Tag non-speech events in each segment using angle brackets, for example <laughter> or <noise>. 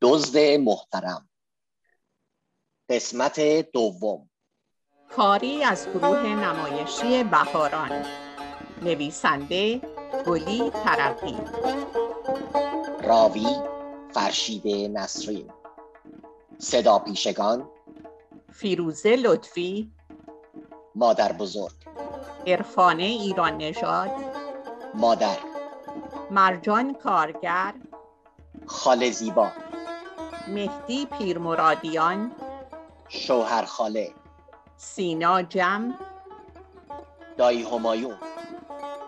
دزد محترم. قسمت دوم. کاری از گروه نمایشی بهاران. نویسنده گلی ترقی راوی فرشید نسرین. صدا پیشگان فیروزه لطفی. مادر بزرگ. عرفانه ایران نژاد. مادر. مرجان کارگر. خاله زیبا. مهدی پیرمرادیان شوهر خاله سینا جم دایی همایون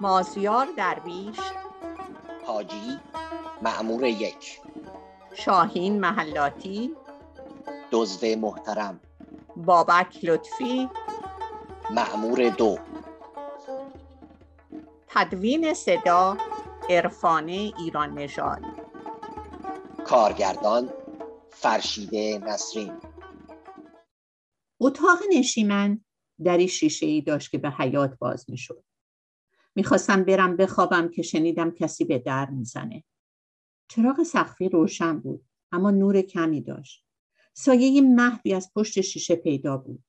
مازیار درویش حاجی معمور یک شاهین محلاتی دزد محترم بابک لطفی معمور دو تدوین صدا عرفانه ایران نژاد. کارگردان فرشیده نسرین اتاق نشیمن دری شیشه ای داشت که به حیات باز می شد. می‌خواستم برم بخوابم که شنیدم کسی به در می‌زنه. چراغ سقفی روشن بود اما نور کمی داشت. سایه مهدی از پشت شیشه پیدا بود.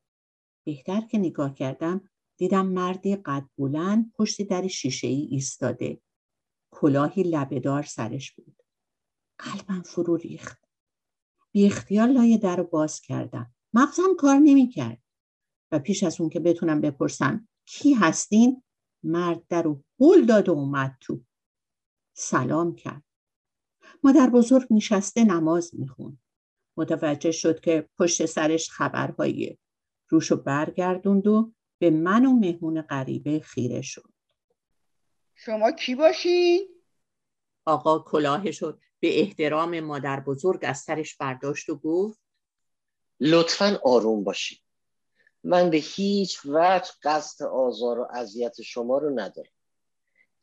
بهتر که نگاه کردم دیدم مردی قد بلند پشت در شیشه ای ایستاده. کلاهی لبهدار سرش بود. قلبم فرو ریخت. بی اختیار لای در رو باز کردم. مغزم کار نمی‌کرد و پیش از اون که بتونم بپرسم کی هستین؟ مرد در رو هل داد و اومد تو. سلام کرد. مادر بزرگ نشسته نماز میخون متوجه شد که پشت سرش خبرهاییه روشو برگردوند و به من و مهمون غریبه خیره شد. شما کی باشین؟ آقا کلاهشو به احترام مادر بزرگ از سرش برداشت و گفت لطفا آروم باشید من به هیچ وجه قصد آزار و اذیت شما رو ندارم.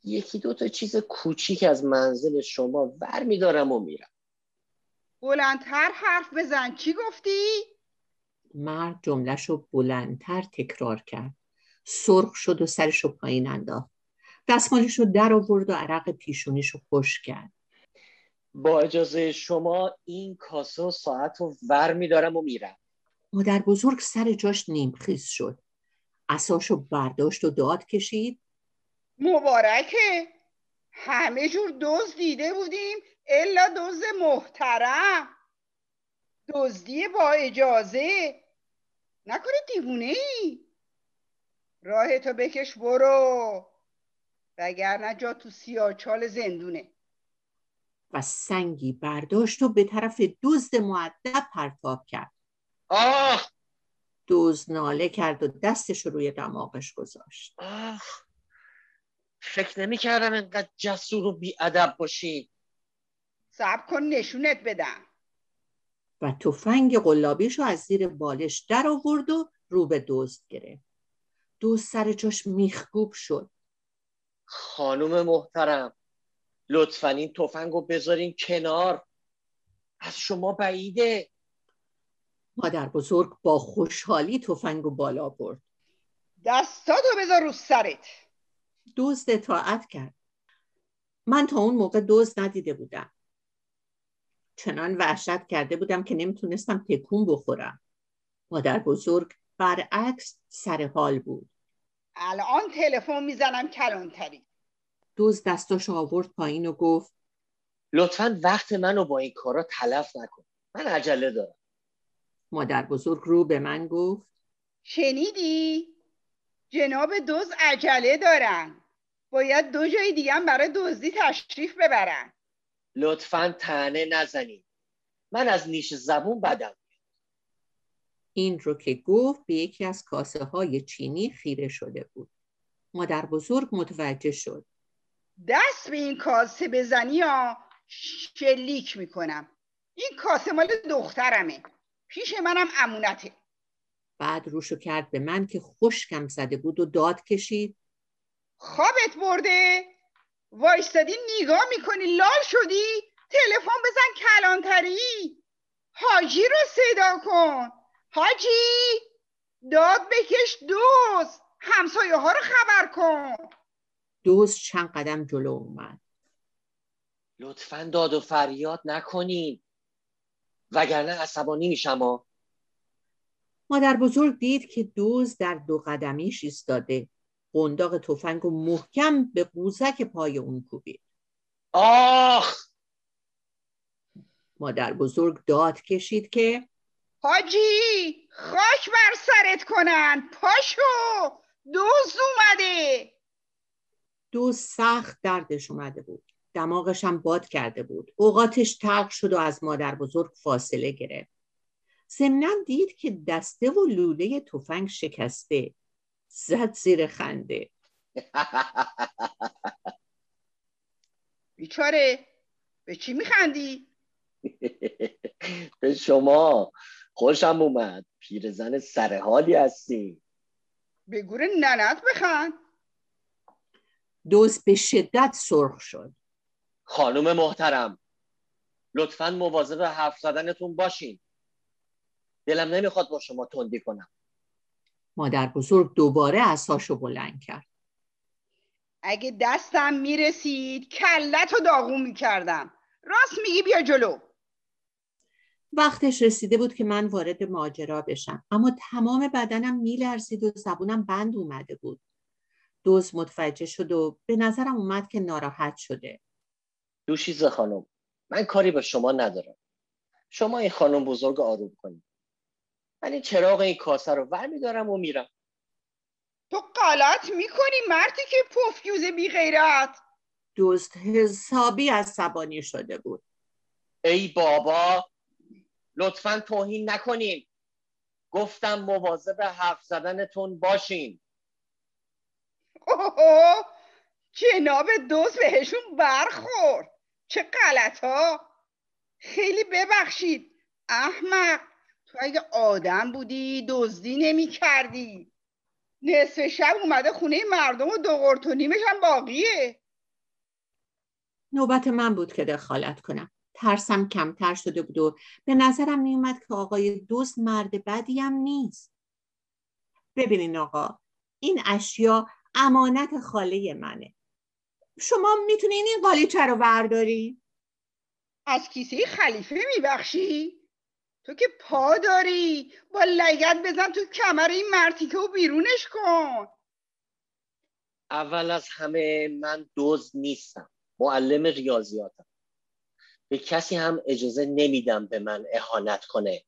یکی دو تا چیز کوچیک از منزل شما ور میدارم و میرم. بلندتر حرف بزن. چی گفتی؟ مرد جملهشو بلندتر تکرار کرد. سرخ شد و سرشو پایین انداخت. دستمالشو در آورد و عرق پیشونیشو خوش کرد. با اجازه شما این کاسه و ساعت رو ور میدارم و میرم. مادر بزرگ سر جاش نیمخیز شد. اساشو برداشت و داد کشید. مبارکه. همه جور دوز دیده بودیم الا دوز محترم. دزدی با اجازه. نکنه دیوونه ای راه تو بکش برو. وگرنه جا تو سیاچال زندونه. و سنگی برداشت و به طرف دزد معدب پرتاب کرد. آه دزد ناله کرد و دستش رو روی دماغش گذاشت. آه فکر نمی کردم اینقدر جسور و بیادب باشی. صبر کن نشونت بدم. و تفنگ قلابیش رو از زیر بالش در آورد و رو به دزد گرفت. دزد سر جاش میخگوب شد. خانم محترم لطفا این تفنگ رو بذارین کنار. از شما بعیده. مادر بزرگ با خوشحالی تفنگ و بالا برد. دستاتو بذار رو سرت. دزد اطاعت کرد. من تا اون موقع دزد ندیده بودم. چنان وحشت کرده بودم که نمی‌تونستم تکون بخورم. مادر بزرگ برعکس سر حال بود. الان تلفن می‌زنم کلانتری. دوز دستاشو آورد پایین و گفت لطفا وقت منو با این کارا تلف نکن. من عجله دارم. مادر بزرگ رو به من گفت شنیدی؟ جناب دوز عجله دارن. باید دو جای دیگه هم برای دزدی تشریف ببرن. لطفا تنه نزنید. من از نیش زبون بدم. این رو که گفت به یکی از کاسه های چینی خیره شده بود. مادر بزرگ متوجه شد. دست به این کاسه بزنی یا شلیک می‌کنم؟ این کاسه مال دخترمه. پیش منم امونته. بعد روشو کرد به من که خشکم زده بود و داد کشید. خوابت برده؟ وایستادی نگاه می‌کنی؟ لال شدی؟ تلفن بزن کلانتری. حاجی رو صدا کن. حاجی داد بکش دوست. همسایه ها رو خبر کن. دوز چند قدم جلو اومد. لطفا داد و فریاد نکنین. وگرنه عصبانی میشم مادر بزرگ دید که دوز در دو قدمیش ایستاده. قنداق تفنگ و محکم به قوزک پای اون کوبید. آخ! مادر بزرگ داد کشید که حاجی خاک بر سرت کنن. پاشو دوز اومده. دوز سخت دردش اومده بود. دماغش هم باد کرده بود. اوقاتش تلخ شد و از مادر بزرگ فاصله گرفت. ضمنا دید که دسته و لوله تفنگ شکسته. زد زیر خنده. <laughs> بیچاره به چی میخندی؟ <laughs> به شما. خوشم اومد. پیرزن سرحالی هستی. به گور ننت بخند. دوز به شدت سرخ شد. خانم محترم لطفا مواظب حرف زدنتون باشین. دلم نمی‌خواد با شما تندی کنم. مادر بزرگ دوباره اساشو بلند کرد. اگه دستم می‌رسید کلت رو داغون می‌کردم. راست میگی بیا جلو. وقتش رسیده بود که من وارد ماجرا بشم. اما تمام بدنم میلرزید و زبونم بند اومده بود. دوز متوجه شد و به نظرم اومد که ناراحت شده. دوشیزه خانم من کاری به شما ندارم. شما این خانم بزرگ آروم کنید. من این چراغ این کاسه رو ور میدارم و میرم. تو غلط می‌کنی مردی که پفیوز بی غیرت دوست حسابی عصبانی شده بود. ای بابا لطفا توهین نکنین. گفتم مواظب حرف زدنتون باشین. جناب دوست بهشون برخورد. چه غلط ها خیلی ببخشید. احمق تو اگه آدم بودی دزدی نمی کردی نصف شب اومده خونه مردم و دو قرت و نیمش هم باقیه. نوبت من بود که دخالت کنم. ترسم کمتر شده بود و به نظرم میومد که آقای دوست مرد بدی هم نیست. ببینین آقا این اشیا امانت خاله منه. شما می‌تونین این قالیچه رو برداری؟ از کیسه خلیفه میبخشی؟ تو که پا داری. با لگت بزن تو کمر این مرتیکه و بیرونش کن. اول از همه من دوز نیستم. معلم ریاضیاتم. به کسی هم اجازه نمیدم به من اهانت کنه.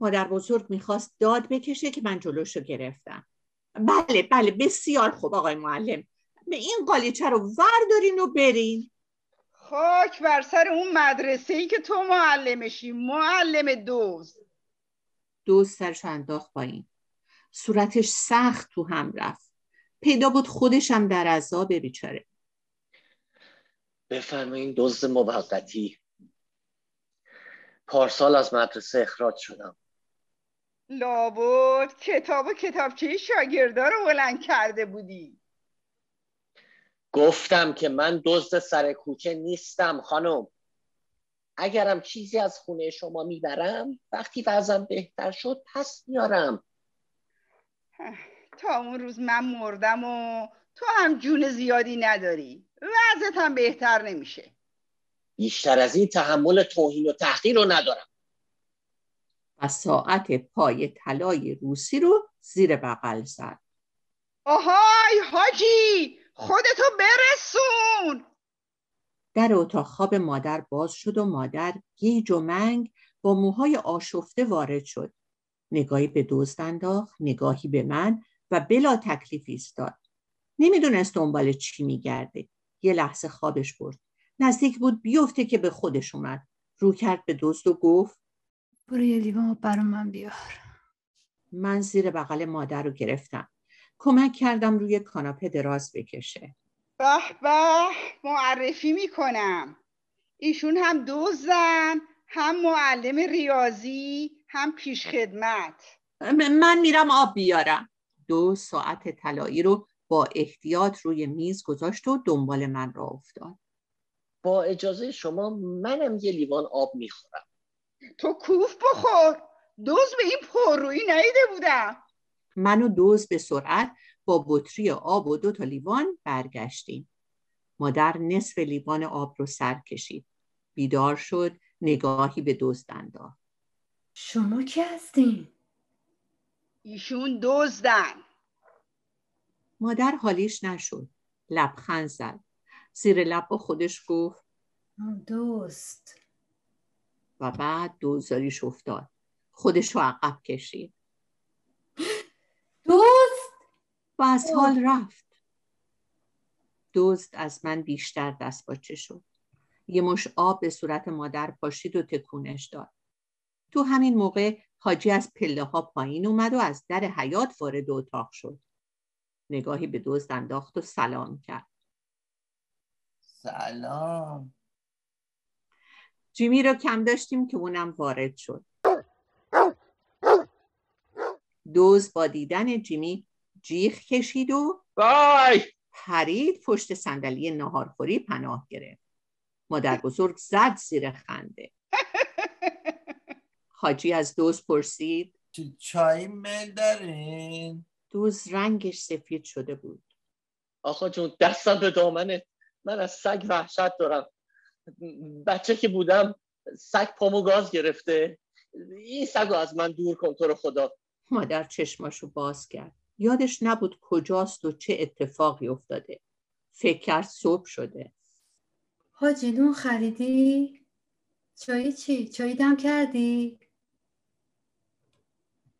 مادر بزرگ می‌خواست داد بکشه که من جلوشو گرفتم. بله بله بسیار خوب آقای معلم. به این قالیچه رو وردارین و برین. خاک بر سر اون مدرسه ای که تو معلمشی معلم دوز دوز سرش انداخت پایین. صورتش سخت تو هم رفت. پیدا بود خودشم در عذاب بیچاره. بفرمایین دزد موقتی. پارسال از مدرسه اخراج شدم. لابد کتاب و کتابچه شاگردا رو بلند کرده بودی. گفتم که من دزد سر کوچه نیستم خانم. اگرم چیزی از خونه شما می‌برم وقتی وضعم بهتر شد پس میارم. تا اون روز من مردم و تو هم جون زیادی نداری. وضعت هم بهتر نمیشه. بیشتر از این تحمل توهین و تحقیر رو ندارم. و ساعت پای طلای روسی رو زیر بغل زد. آهای حاجی خودتو برسون! در اتاق خواب مادر باز شد و مادر گیج و منگ با موهای آشفته وارد شد. نگاهی به دوست انداخت نگاهی به من و بلا تکلیف ایستاد. نمی‌دونست دنبال چی میگرده. یه لحظه خوابش برد. نزدیک بود بیفته که به خودش اومد. رو کرد به دوست و گفت برو یه لیوان برا من بیار. من زیر بغل مادر رو گرفتم. کمک کردم روی کاناپه دراز بکشه. به به معرفی می‌کنم. ایشون هم دوزن هم معلم ریاضی هم پیش خدمت من میرم آب بیارم. دو ساعت طلایی رو با احتیاط روی میز گذاشت و دنبال من را افتاد. با اجازه شما منم یه لیوان آب می‌خورم. تو کوف بخور. دوز به این پررویی نیده بودم. من و دوز به سرعت با بطری آب و دو تا لیوان برگشتیم. مادر نصف لیوان آب رو سر کشید. بیدار شد نگاهی به دزد انداخت. شما کی هستین؟ ایشون دزدن مادر حالیش نشد. لبخند زد. زیر لب با خودش گفت دوست. و بعد دوزاریش افتاد. خودش رو عقب کشید. دوست؟ و از حال رفت. دزد از من بیشتر دست باچه شد. یه مش آب به صورت مادر پاشید و تکونش داد. تو همین موقع حاجی از پله ها پایین اومد و از در حیات وارد اتاق شد. نگاهی به دزد انداخت و سلام کرد. سلام. جیمی رو کم داشتیم که اونم وارد شد. دوز با دیدن جیمی جیغ کشید و وای! پرید پشت صندلی ناهارخوری پناه گرفت. مادر بزرگ زد زیر خنده. <laughs> حاجی از دوز پرسید چ- چای میل دارین؟ دوز رنگش سفید شده بود. آقا جون دستم به دامنه. من از سگ وحشت دارم. بچه که بودم سگ پامو گاز گرفته. این سگ رو از من دور کن تو رو خدا. مادر چشماشو باز کرد. یادش نبود کجاست و چه اتفاقی افتاده. فکر کرد صبح شده. حاجی نون خریدی؟ چایی چی؟ چایی دم کردی؟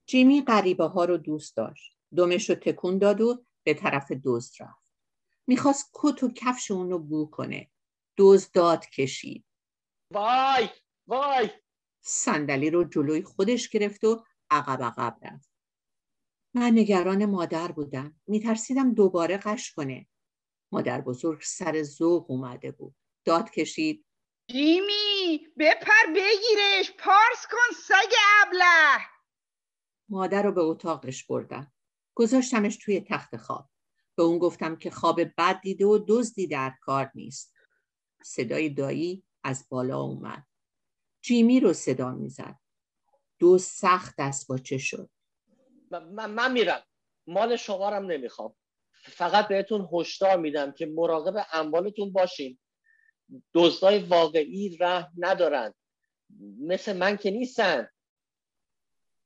جیمی غریبه ها رو دوست داشت. دمش رو تکون داد و به طرف دزد رفت. می‌خواست کت و کفش اون رو بو کنه. دزد داد کشید. وای وای. صندلی رو جلوی خودش گرفت و عقب عقب رفت. من نگران مادر بودم. میترسیدم دوباره قش کنه. مادر بزرگ سر ذوق اومده بود. داد کشید. جیمی بپر بگیرش. پارس کن سگ ابله. مادر رو به اتاقش بردم گذاشتمش توی تخت خواب. به اون گفتم که خواب بد دیده و دزدی در کار نیست. صدای دایی از بالا اومد. جیمی رو صدا می‌زد. دو سخت دست باچه شد. من, من, میرم. مال شمارم نمی‌خوام. فقط بهتون هشدار میدم که مراقب اموالتون باشین. دزدای واقعی رحم ندارن. مثل من که نیستن.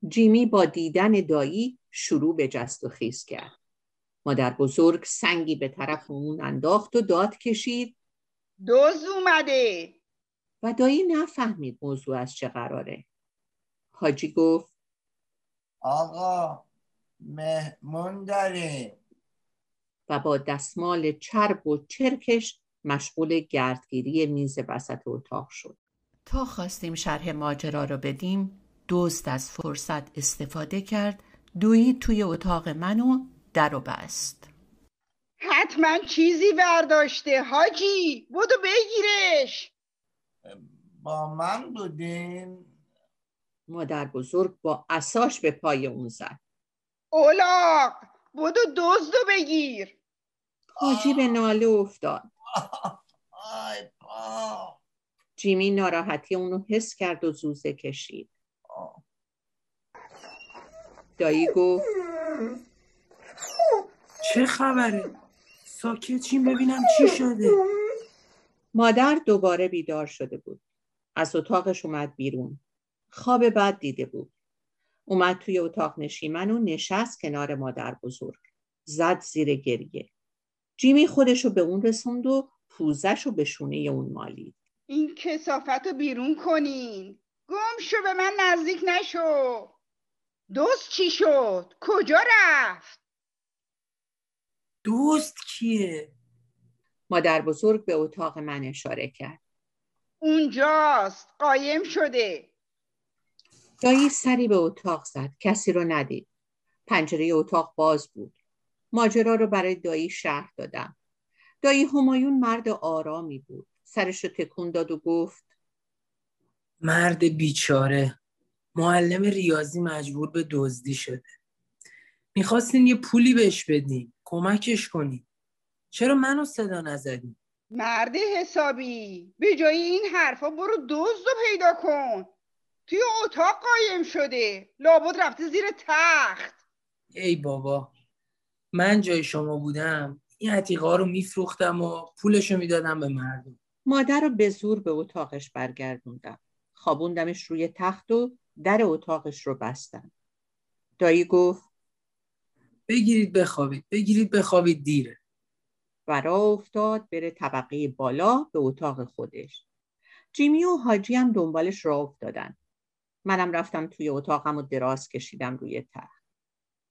جیمی با دیدن دایی شروع به جست و خیز کرد. مادر بزرگ سنگی به طرف اون انداخت و داد کشید. دزد اومده و دایی نفهمید موضوع از چه قراره حاجی گفت آقا مهمون داریم و با دستمال چرب و چرکش مشغول گردگیری میز وسط اتاق شد. تا خواستیم شرح ماجرا رو بدیم دزد از فرصت استفاده کرد دوید توی اتاق منو در و بست. حتما چیزی برداشته حاجی بودو بگیرش با من بودین مادر بزرگ با اساش به پای اون زد. اولاق بودو دزدو بگیر حاجی به ناله افتاد. آی پا جیمی ناراحتی اونو حس کرد و زوزه کشید. دایی گفت چه خبره؟ ساکت چین ببینم چی شده مادر دوباره بیدار شده بود. از اتاقش اومد بیرون. خواب بد دیده بود. اومد توی اتاق نشیمن و نشست کنار مادر بزرگ. زد زیر گریه. جیمی خودشو به اون رسوند و پوزش به شونه اون مالید. این کسافت رو بیرون کنین گم شو به من نزدیک نشو دوست چی شد کجا رفت دوست کیه؟ مادر بزرگ به اتاق من اشاره کرد. اونجاست قایم شده دایی سری به اتاق زد. کسی رو ندید. پنجره اتاق باز بود. ماجرا رو برای دایی شرح دادم. دایی همایون مرد آرامی بود. سرش رو تکون داد و گفت مرد بیچاره معلم ریاضی مجبور به دزدی شده می‌خواستین یه پولی بهش بدین کمکش کنین. چرا منو صدا نزدین؟ مرد حسابی به جای این حرفا برو دزد رو پیدا کن. توی اتاق قایم شده لابد رفته زیر تخت. ای بابا من جای شما بودم این عتیقه رو میفروختم و پولشو می‌دادم به مردم. مادر رو به زور به اتاقش برگردوندم. خوابوندمش روی تخت و در اتاقش رو بستم. دایی گفت بگیرید بخوابید بگیرید بخوابید دیره. و راه افتاد بره طبقه بالا به اتاق خودش. جیمی و حاجی هم دنبالش راه افتادن. منم رفتم توی اتاقم و دراز کشیدم روی تخت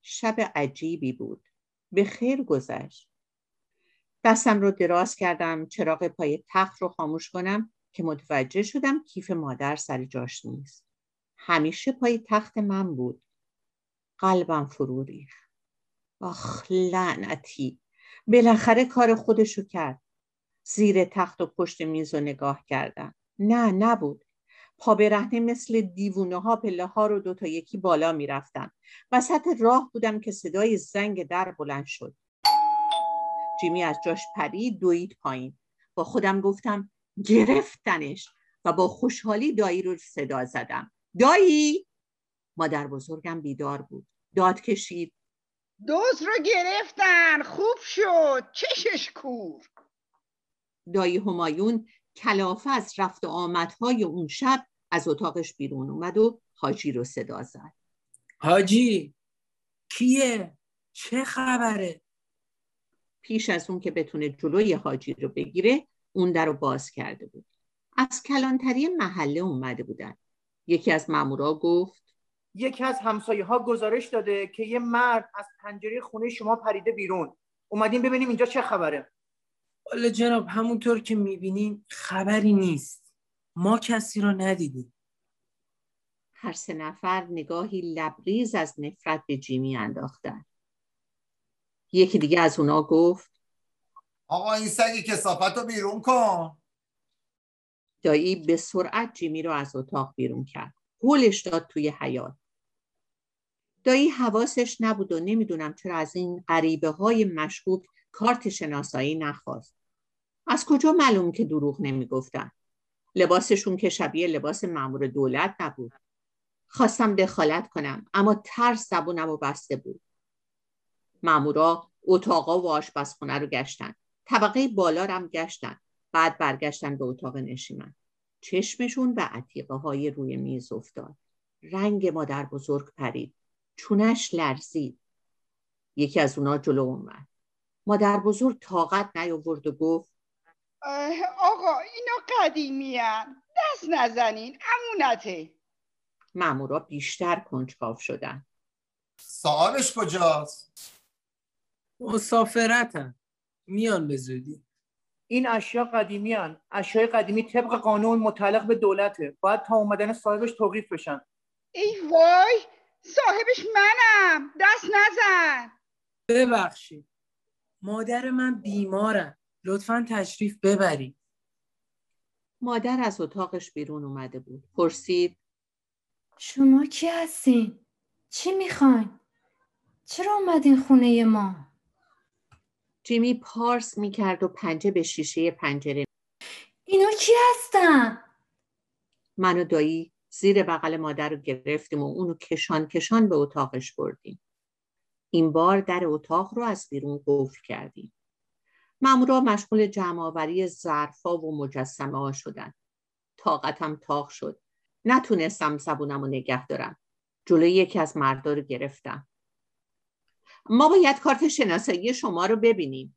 شب عجیبی بود. به خیر گذشت. دستم رو دراز کردم چراغ پای تخت رو خاموش کنم که متوجه شدم کیف مادر سر جاش نیست. همیشه پای تخت من بود. قلبم فرو ریخت. آخ لعنتی. بالاخره کار خودشو کرد. زیر تخت و پشت میز و نگاه کردم نه نبود. پا برهنه مثل دیوونه ها پله ها رو دو تا یکی بالا می‌رفتم وسط راه بودم که صدای زنگ در بلند شد. جیمی از جاش پرید دوید پایین. با خودم گفتم گرفتنش. و با خوشحالی دایی رو صدا زدم. دایی! مادر بزرگم بیدار بود. داد کشید. دوز رو گرفتن خوب شد. چشش کور. دایی همایون کلافه از رفت و آمدهای اون شب از اتاقش بیرون اومد و حاجی رو صدا زد. حاجی کیه؟ چه خبره؟ پیش از اون که بتونه جلوی حاجی رو بگیره اون در رو باز کرده بود. از کلانتری محله اومده بودن. یکی از مامورا گفت یکی از همسایه ها گزارش داده که یه مرد از پنجره خونه شما پریده بیرون. اومدیم ببینیم اینجا چه خبره. والا جناب همونطور که می‌بینین خبری نیست. ما کسی رو ندیدیم. هر سه نفر نگاهی لبریز از نفرت به جیمی انداختن. یکی دیگه از اونا گفت آقا این سگ کسافت رو بیرون کن. دایی به سرعت جیمی رو از اتاق بیرون کرد. هولش داد توی حیات دایی حواسش نبود و نمی‌دونم چرا از این غریبه های مشکوک کارت شناسایی نخواست. از کجا معلوم که دروغ نمی‌گفتن؟ لباسشون که شبیه لباس مامور دولت نبود. خواستم دخالت کنم اما ترس زبونم و بسته بود. مامورا اتاقا و آشپزخونه رو گشتن. طبقه بالا رم گشتن. بعد برگشتن به اتاق نشیمن. چشمشون به عتیقه های روی میز افتاد. رنگ مادر بزرگ پرید. چونش لرزید. یکی از اونا جلو اومد. مادر بزرگ طاقت نیاورد و گفت آقا اینا قدیمی دست نزنین امونته. مامورا بیشتر کنجکاو شدن. صاحبش کجاست؟ مسافرتن. میان به زودی. این اشیا قدیمی هن. اشیای قدیمی طبق قانون متعلق به دولته. باید تا اومدن صاحبش توقیف بشن. ای وای! صاحبش منم دست نزن ببخشید مادر من بیمارم لطفا تشریف ببرید مادر از اتاقش بیرون اومده بود پرسید شما کی هستین؟ چی می‌خواین؟ چرا اومدین خونه ما؟ جیمی پارس می‌کرد و پنجه به شیشه پنجره اینا کی هستن؟ من و دایی زیر بغل مادر رو گرفتیم و اونو کشان کشان به اتاقش بردیم. این بار در اتاق رو از بیرون قفل کردیم. مامورا مشغول جمع آوری ظرفا و مجسمه ها شدن. طاقتم تاق شد. نتونستم زبونم رو نگه دارم. جلوی یکی از مردا رو گرفتم. ما باید کارت شناسایی شما رو ببینیم.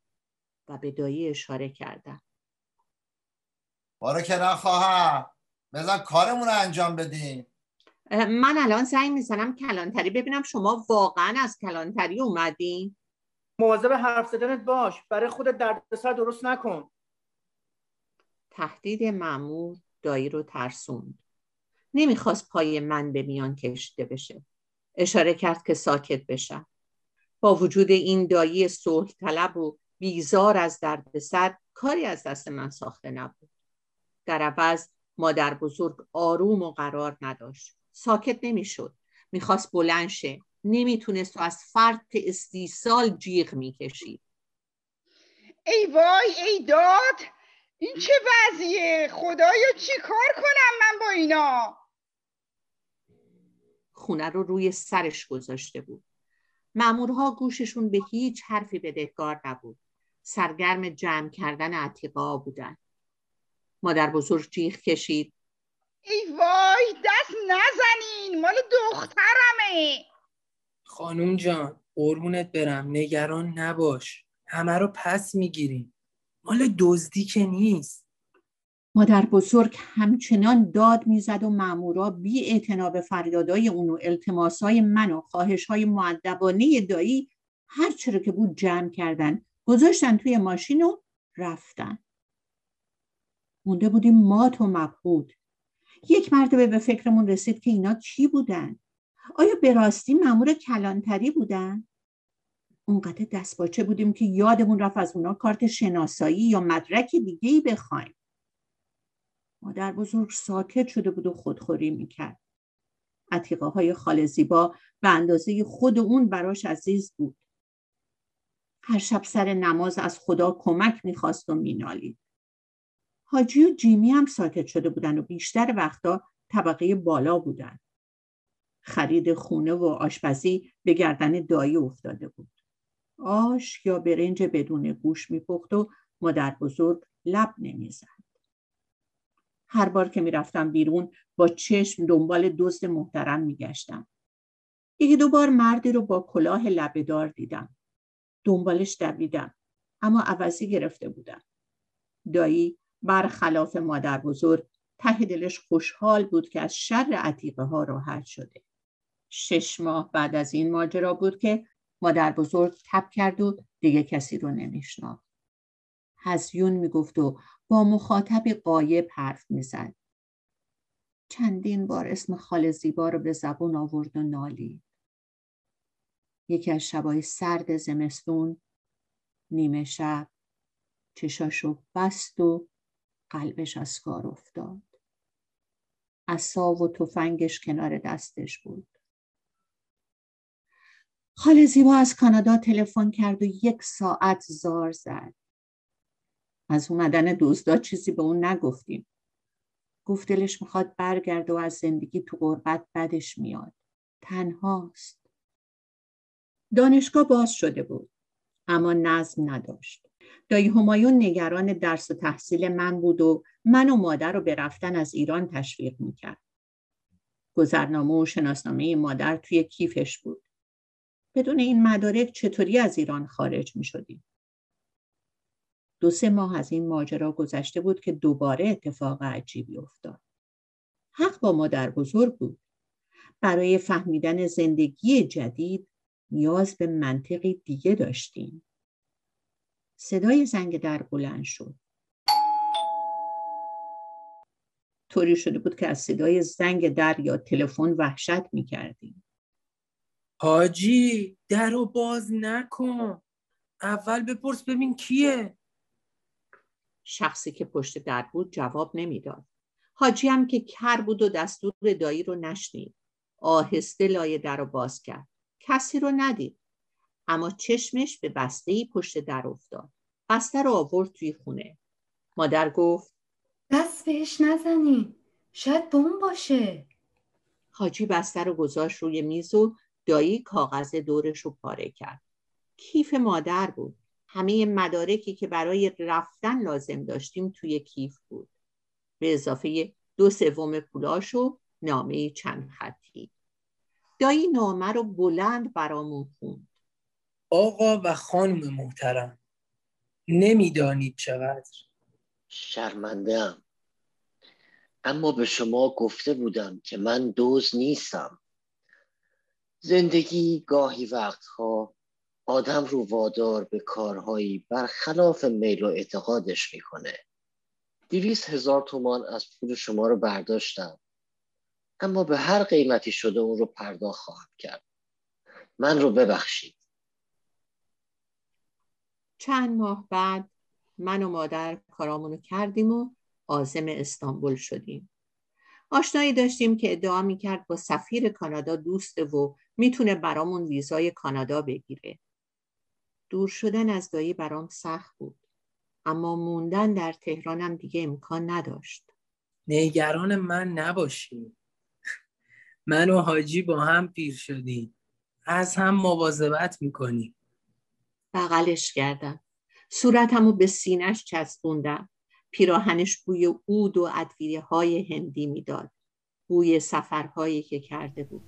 و به دایی اشاره کردم. بارو که نخواهم بزن کارمون رو انجام بدیم. من الان زنگ می‌زنم کلانتری ببینم شما واقعا از کلانتری اومدین؟ مواظب حرف زدنت باش. برای خودت دردسر درست نکن. تهدید معمور دایی رو ترسوند. نمی‌خواست پای من به میان کشیده بشه. اشاره کرد که ساکت بشم با وجود این دایی صلح طلب و بیزار از دردسر کاری از دست من ساخته نبود. در عوض مادر بزرگ آروم و قرار نداشت. ساکت نمی‌شد. می‌خواست بلند شه. نمی‌تونست و از فرط استیصال جیغ می‌کشید. ای وای ای داد! این چه وضعیه؟ خدایا چی کار کنم من با اینا؟ خونه رو روی سرش گذاشته بود. مامورها گوششون به هیچ حرفی بدهکار نبود. سرگرم جمع کردن عتیقه ها بودن. مادر بزرگ جیغ کشید. ای وای دست نزنین مال دخترمه. خانوم جان قربونت برم نگران نباش. همه رو پس می‌گیریم. مال دزدی که نیست. مادر بزرگ همچنان داد می‌زد و مامورا بی به فریادای اون و التماسای من و خواهشهای معدبانه دایی هر چرا که بود جمع کردن گذاشتن توی ماشین و رفتن. مونده بودیم مات و مبهود یک مرتبه به فکرمون رسید که اینا کی بودن؟ آیا به راستی مامور کلانتری بودن؟ اونقدر دستباچه بودیم که یادمون رفت از اونا کارت شناسایی یا مدرک دیگه ای بخوایم. مادر بزرگ ساکت شده بود و خودخوری می‌کرد. عتیقه های خال زیبا به اندازه خود اون براش عزیز بود. هر شب سر نماز از خدا کمک می‌خواست و مینالید. حاجی و جیمی هم ساکت شده بودن و بیشتر وقتا طبقه بالا بودن. خرید خونه و آشپزی به گردن دایی افتاده بود. آش یا برنج بدون گوش میپخت و مادر بزرگ لب نمی‌زد. هر بار که می‌رفتم بیرون با چشم دنبال دزد محترم میگشتم. یکی دو بار مردی رو با کلاه لبهدار دیدم. دنبالش دویدم اما عوضی گرفته بودم. دایی برخلاف مادر بزرگ ته دلش خوشحال بود که از شر عتیقه ها راحت شده. شش ماه بعد از این ماجرا بود که مادر بزرگ تب کرد و دیگه کسی رو نمیشناخت. هزیون می‌گفت و با مخاطب قایب حرف می‌زد. چندین بار اسم خال زیبا رو به زبون آورد و نالید. یکی از شبای سرد زمستون نیمه شب چشاشو بست و قلبش از کار افتاد. اصا و تفنگش کنار دستش بود. خال زیبا از کانادا تلفن کرد و یک ساعت زار زد. از اومدن دزدا چیزی به اون نگفتیم. گفت دلش می‌خواد برگرده و از زندگی تو غربت بدش میاد. تنهاست. دانشگاه باز شده بود اما نظم نداشت. دایی همایون نگران درس و تحصیل من بود و من و مادر رو به رفتن از ایران تشویق می‌کرد گذرنامه و شناسنامه مادر توی کیفش بود بدون این مدارک چطوری از ایران خارج می شدیم؟ دو سه ماه از این ماجرا گذشته بود که دوباره اتفاق عجیبی افتاد. حق با مادر بزرگ بود. برای فهمیدن زندگی جدید نیاز به منطقی دیگه داشتیم. صدای زنگ در بلند شد. طوری شده بود که از صدای زنگ در یا تلفن وحشت می کردیم. حاجی در رو باز نکن. اول بپرس ببین کیه. شخصی که پشت در بود جواب نمی‌داد. حاجی هم که کر بود و دستور دایی رو نشنید. آهسته لایه در رو باز کرد. کسی رو ندید. اما چشمش به بسته ای پشت در افتاد. بسته رو آورد توی خونه. مادر گفت دست بهش نزنی. شاید بوم باشه. حاجی بسته رو گذاشت روی میز و دایی کاغذ دورش رو پاره کرد. کیف مادر بود. همه مدارکی که برای رفتن لازم داشتیم توی کیف بود. به اضافه دو سوم پولاش و نامه چند خطی. دایی نامه رو بلند برامون خوند. آقا و خانم محترم نمی‌دانید چقدر؟ شرمنده اما به شما گفته بودم که من دوز نیستم. زندگی گاهی وقتها آدم رو وادار به کارهایی برخلاف میل و اعتقادش می‌کنه. دیویس هزار تومان از پول شما رو برداشتم. اما به هر قیمتی شده اون رو پرداخت خواهم کرد. من رو ببخشید. چند ماه بعد من و مادر کارامونو کردیم و آزم استانبول شدیم آشنایی داشتیم که ادعا می‌کرد با سفیر کانادا دوسته و می‌تونه برامون ویزای کانادا بگیره. دور شدن از دایی برام سخت بود. اما موندن در تهرانم دیگه امکان نداشت. نگران من نباشی. <laughs> من و حاجی با هم پیر شدیم. از هم مواظبت می‌کنیم. بغلش کردم. صورتمو به سینش چسبوندم. پیراهنش بوی عود و ادویه های هندی می‌داد بوی سفرهایی که کرده بود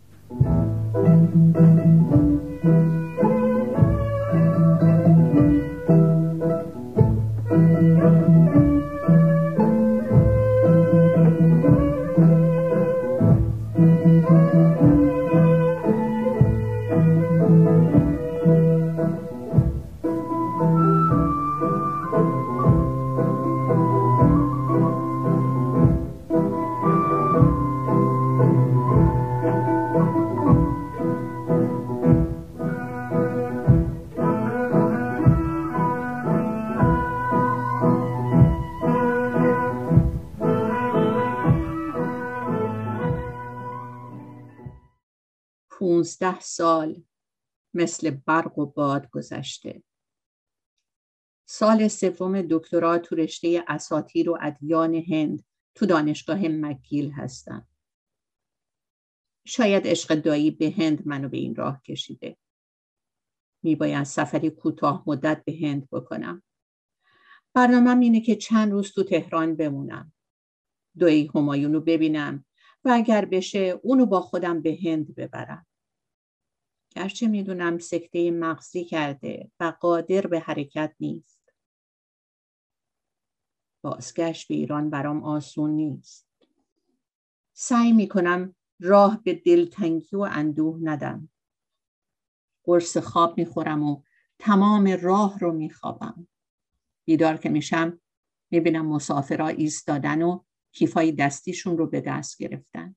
پونزده سال مثل برق و باد گذشته. سال سوم دکترا تو رشته اساتیر و ادیان هند تو دانشگاه مکیل هستم شاید عشق دایی به هند منو به این راه کشیده. میباید سفری کوتاه مدت به هند بکنم. برنامه اینه که چند روز تو تهران بمونم. دوی همایونو ببینم و اگر بشه اونو با خودم به هند ببرم. گرچه می‌دونم سکته مغزی کرده و قادر به حرکت نیست. بازگشت به ایران برام آسون نیست. سعی می‌کنم راه به دلتنگی و اندوه ندم. قرص خواب می‌خورم و تمام راه رو میخوابم. بیدار که میشم می‌بینم مسافرها ایستادن و کیفای دستیشون رو به دست گرفتن.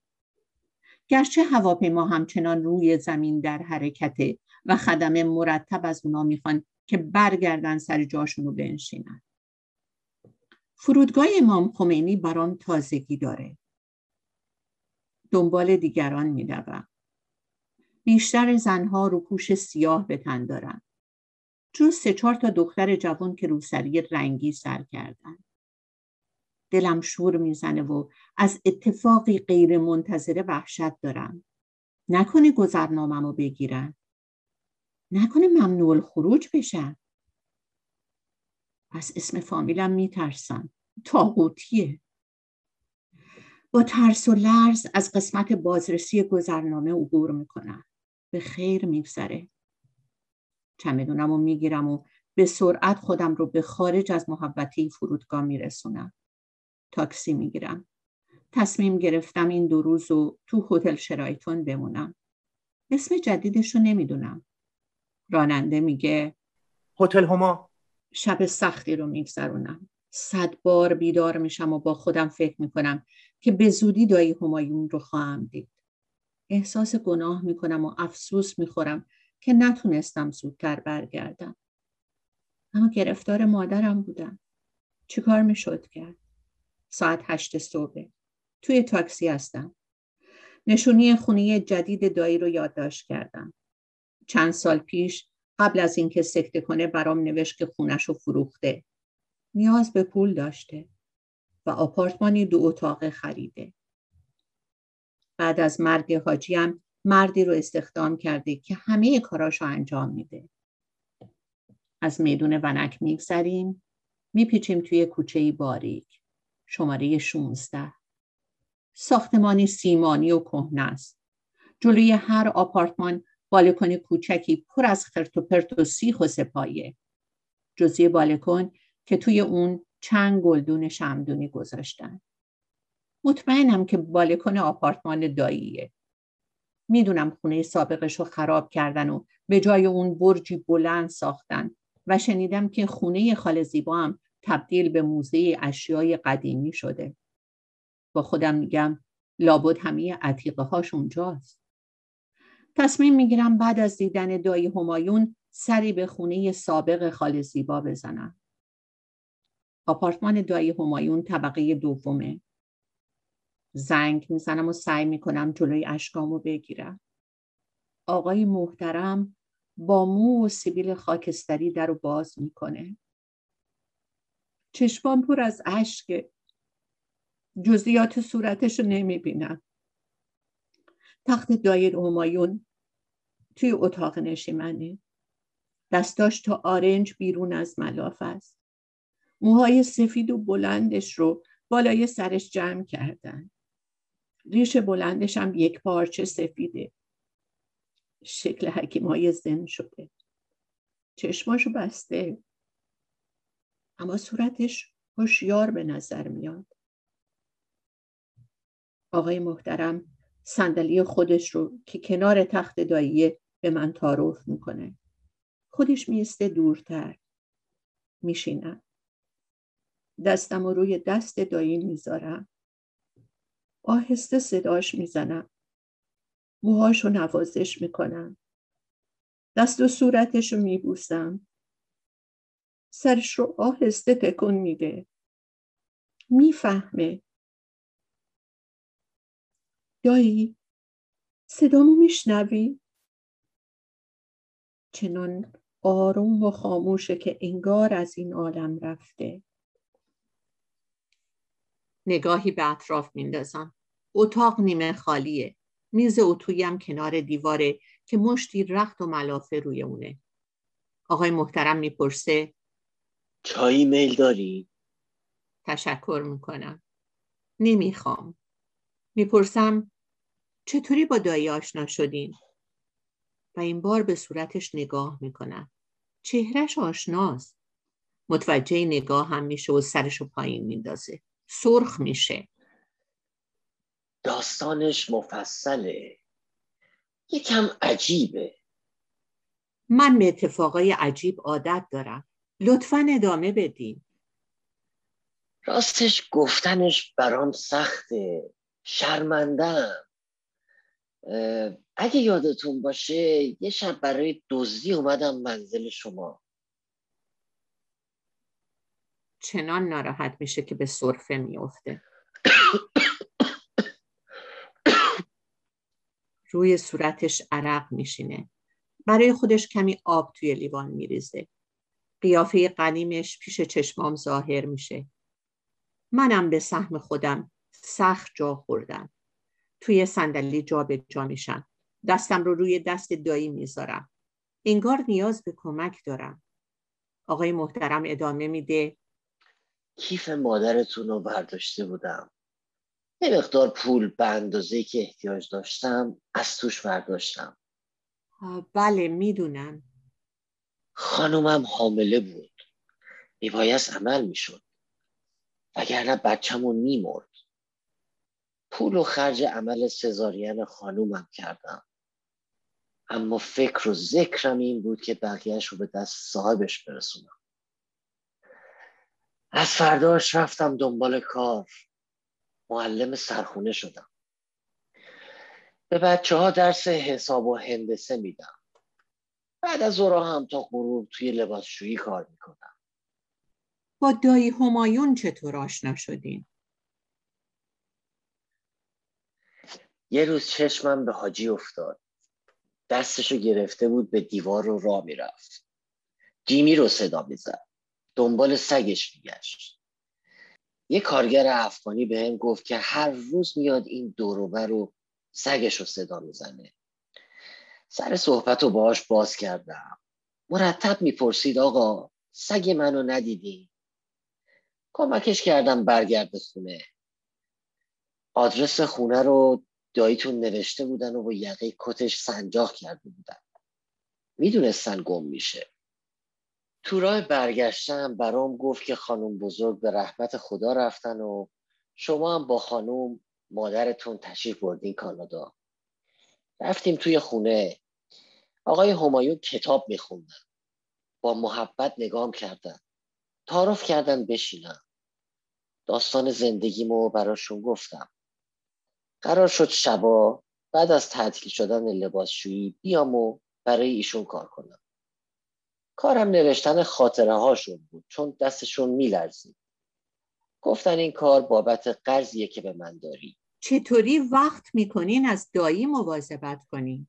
گرچه هواپیما همچنان روی زمین در حرکته و خدمه مرتب از اونا می‌خوان که برگردن سر جاشون رو بنشینن. فرودگاه امام خمینی برام تازگی داره. دنبال دیگران میدوم بیشتر زنها رو پوش سیاه به تن دارن. جز سه چهار تا دختر جوان که روسری رنگی سر کردن. دلم شور می‌زنه و از اتفاقی غیر منتظره وحشت دارم. نکنه گذرنامم رو بگیرن. نکنه ممنوع خروج بشن. پس اسم فامیلم میترسم. تاغوتیه با ترس و لرز از قسمت بازرسی گذرنامه عبور می‌کنم. به خیر میگذره. چمدونم رو می‌گیرم و به سرعت خودم رو به خارج از محبتی فرودگاه میرسونم. تاکسی می‌گیرم. تصمیم گرفتم این دو روز رو تو هتل شرایتون بمونم. اسم جدیدش رو نمی‌دونم. راننده میگه هتل هما؟ شب سختی رو میگذرونم. صد بار بیدار میشم و با خودم فکر می‌کنم که به زودی دایی همایون رو خواهم دید. احساس گناه می‌کنم و افسوس می‌خورم که نتونستم زودتر برگردم. اما گرفتار مادرم بودم. چیکار می‌شد کرد؟ ساعت هشت صبح. توی تاکسی هستم. نشونی خونی جدید دایی رو یادداشت کردم. چند سال پیش قبل از اینکه سکته کنه برام نوشت که خونش رو فروخته. نیاز به پول داشته و آپارتمانی دو اتاقه خریده. بعد از مرگ حاجیم مردی رو استخدام کرده که همه کاراشو انجام میده. از میدون ونک میگذریم. میپیچیم توی کوچه باریک. شماره 16 ساختمانی سیمانی و کهنه است. جلوی هر آپارتمان بالکن کوچکی پر از خرت و پرت و سیخ و سپایه. جزی بالکن که توی اون چند گلدون شمدونی گذاشتن. مطمئنم که بالکن آپارتمان داییه. می‌دونم خونه سابقش رو خراب کردن و به جای اون برجی بلند ساختن و شنیدم که خونه خال زیبا هم تبدیل به موزه اشیای قدیمی شده. با خودم میگم لابد همه عتیقه هاش اونجاست. تصمیم می‌گیرم بعد از دیدن دایی همایون سری به خونه سابق خال زیبا بزنم. آپارتمان دایی همایون طبقه دومه. زنگ می‌زنم و سعی می‌کنم جلوی اشکامو بگیرم. آقای محترم با مو و سیبیل خاکستری در رو باز می‌کنه. چشمان پر از اشک. جزیات صورتش رو نمی‌بینم. تخت دایر همایون توی اتاق نشیمنه دستاش تا آرنج بیرون از ملاف است. موهای سفید و بلندش رو بالای سرش جمع کردن. ریش بلندش هم یک پارچه سفیده. شکل حکیم های زن شده. چشماشو بسته. اما صورتش هوشیار به نظر میاد. آقای محترم صندلی خودش رو که کنار تخت داییه به من تعارف می‌کنه. خودش میسته دورتر. میشینم دستم رو روی دست دایی می‌ذارم آهسته صداش می‌زنم موهاش رو نوازش می‌کنم دست و صورتش رو میبوسم. سرش رو آهسته تکون میده. می‌فهمه. دایی صدامو میشنوی؟ چنان آروم و خاموشه که انگار از این عالم رفته. نگاهی به اطراف میندازم. اتاق نیمه خالیه. میز اتویم کنار دیواره که مشتی رخت و ملافه روی اونه. آقای محترم می‌پرسه چایی میل داری؟ تشکر می‌کنم. نمی‌خوام. می‌پرسم چطوری با دایی آشنا شدین؟ و این بار به صورتش نگاه می‌کنم. چهرش آشناست. متوجه نگاه هم میشه و سرشو پایین میندازه. سرخ میشه. داستانش مفصله. یکم عجیبه. من به اتفاقای عجیب عادت دارم. لطفا ادامه بدین. راستش گفتنش برام سخته. شرمندم اگه یادتون باشه یه شب برای دزدی اومدم منزل شما. چنان ناراحت میشه که به صرفه میفته روی صورتش عرق میشینه. برای خودش کمی آب توی لیوان میریزه. قیافه قدیمش پیش چشمام ظاهر میشه. منم به سهم خودم سخت جا خوردم. توی صندلی جا به جا میشم. دستم رو روی دست دایی می‌ذارم. انگار نیاز به کمک دارم. آقای محترم ادامه میده. کیف مادرتون رو برداشته بودم. یه مقدار پول به اندازه که احتیاج داشتم از توش برداشتم. بله می‌دونم. خانومم حامله بود. میبایست عمل می‌شد. وگرنه بچهمون میمرد. پول و خرج عمل سزارین خانومم کردم. اما فکر و ذکرم این بود که بقیهش رو به دست صاحبش برسونم. از فرداش رفتم دنبال کار. معلم سرخونه شدم. به بچه ها درس حساب و هندسه میدم. بعد از اورا هم تا غروب توی لباسشویی کار می‌کنم. با دایی همایون چطور آشنا شدین؟ یه روز چشمم به حاجی افتاد. دستشو گرفته بود به دیوار رو را می‌رفت. جیمی رو صدا می‌زد. دنبال سگش میگشت. یه کارگر افغانی به هم گفت که هر روز میاد این دوروبر رو سگش رو صدا می‌زنه. سر صحبت رو باهاش باز کردم. مرتب می‌پرسید آقا سگ منو ندیدی؟ کمکش کردم برگرد خونه. آدرس خونه رو داییتون نوشته بودن و با یقه کتش سنجاق کرده بودن. می‌دونستن گم میشه. تو راه برگشتم برام گفت که خانم بزرگ به رحمت خدا رفتن و شما هم با خانم مادرتون تشریف بردین کانادا. رفتیم توی خونه. آقای همایون کتاب میخوندن. با محبت نگام کردن. تعارف کردن بشینم داستان زندگیمو براشون گفتم. قرار شد شبا بعد از تعطیل شدن لباسشویی بیام و برای ایشون کار کنم. کارم نوشتن خاطره هاشون بود چون دستشون میلرزید. گفتن این کار بابت قرضیه که به من داری. چطوری وقت می‌کنین از دایی مواظبت کنین؟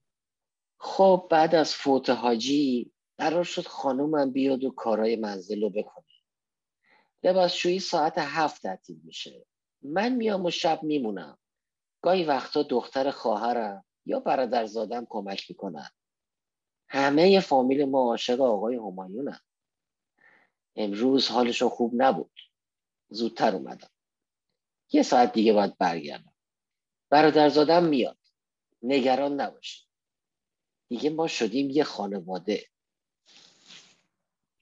خب بعد از فوت حاجی قرار شد خانومم بیاد و کارای منزل رو بکنه. لباسشویی ساعت هفت تعطیل میشه. من میام و شب میمونم. گاهی وقتا دختر خواهرم یا برادرزادم کمک می‌کنن. همه فامیل ما عاشق آقای همایونن امروز حالشون خوب نبود. زودتر اومدم. یه ساعت دیگه باید برگردم. برادرزادم میاد. نگران نباشید. دیگه ما شدیم یه خانواده.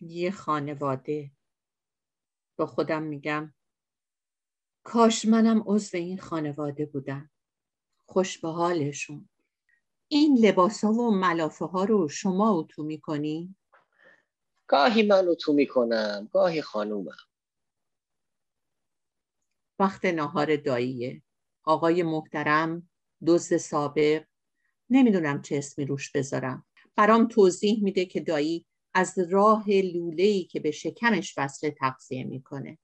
یه خانواده. با خودم میگم کاش منم عضو این خانواده بودم. خوش به حالشون این لباس ها و ملافه ها رو شما اتو می‌کنی؟ گاهی من اتو می‌کنم گاهی خانومم. وقت ناهار داییه. آقای محترم دزد سابق نمی‌دونم چه اسمی روش بذارم. برام توضیح میده که دایی از راه لوله‌ای که به شکمش وصل تغذیه می‌کنه.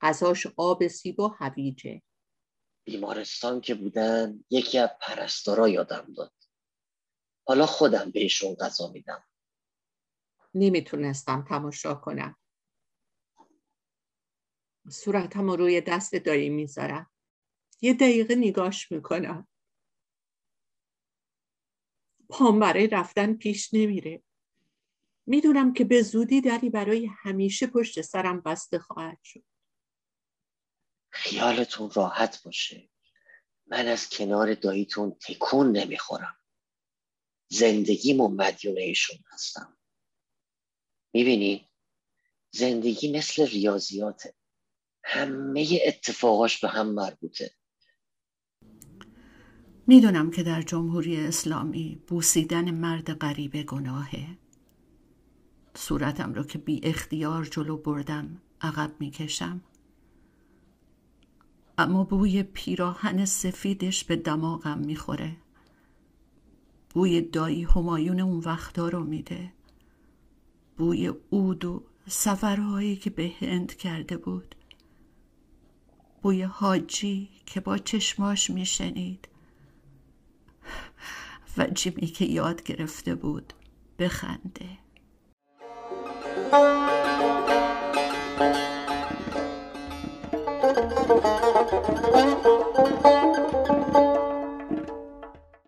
غذاش آب سیب و هویجه. بیمارستان که بودن یکی از پرستارا یادم داد. حالا خودم بهشون غذا میدم. نمی‌تونستم تماشا کنم. صورتم رو روی دست دایی می‌ذارم. یه دقیقه نگاش می‌کنم. پام برای رفتن پیش نمیره. می‌دونم که به زودی دری برای همیشه پشت سرم بسته خواهد شد. خیالتون راحت باشه. من از کنار داییتون تکون نمی‌خورم. زندگیمو مدیون ایشون هستم. می‌بینی؟ زندگی مثل ریاضیاته. همه اتفاقاش به هم مربوطه. می‌دونم که در جمهوری اسلامی بوسیدن مرد غریبه گناهه. صورتم رو که بی اختیار جلو بردم عقب می‌کشم. اما بوی پیراهن سفیدش به دماغم می‌خوره. بوی دایی همایون اون وقتا رو میده. بوی اود و سفرهایی که به هند کرده بود. بوی حاجی که با چشماش میشنید. و جیمی که یاد گرفته بود بخنده.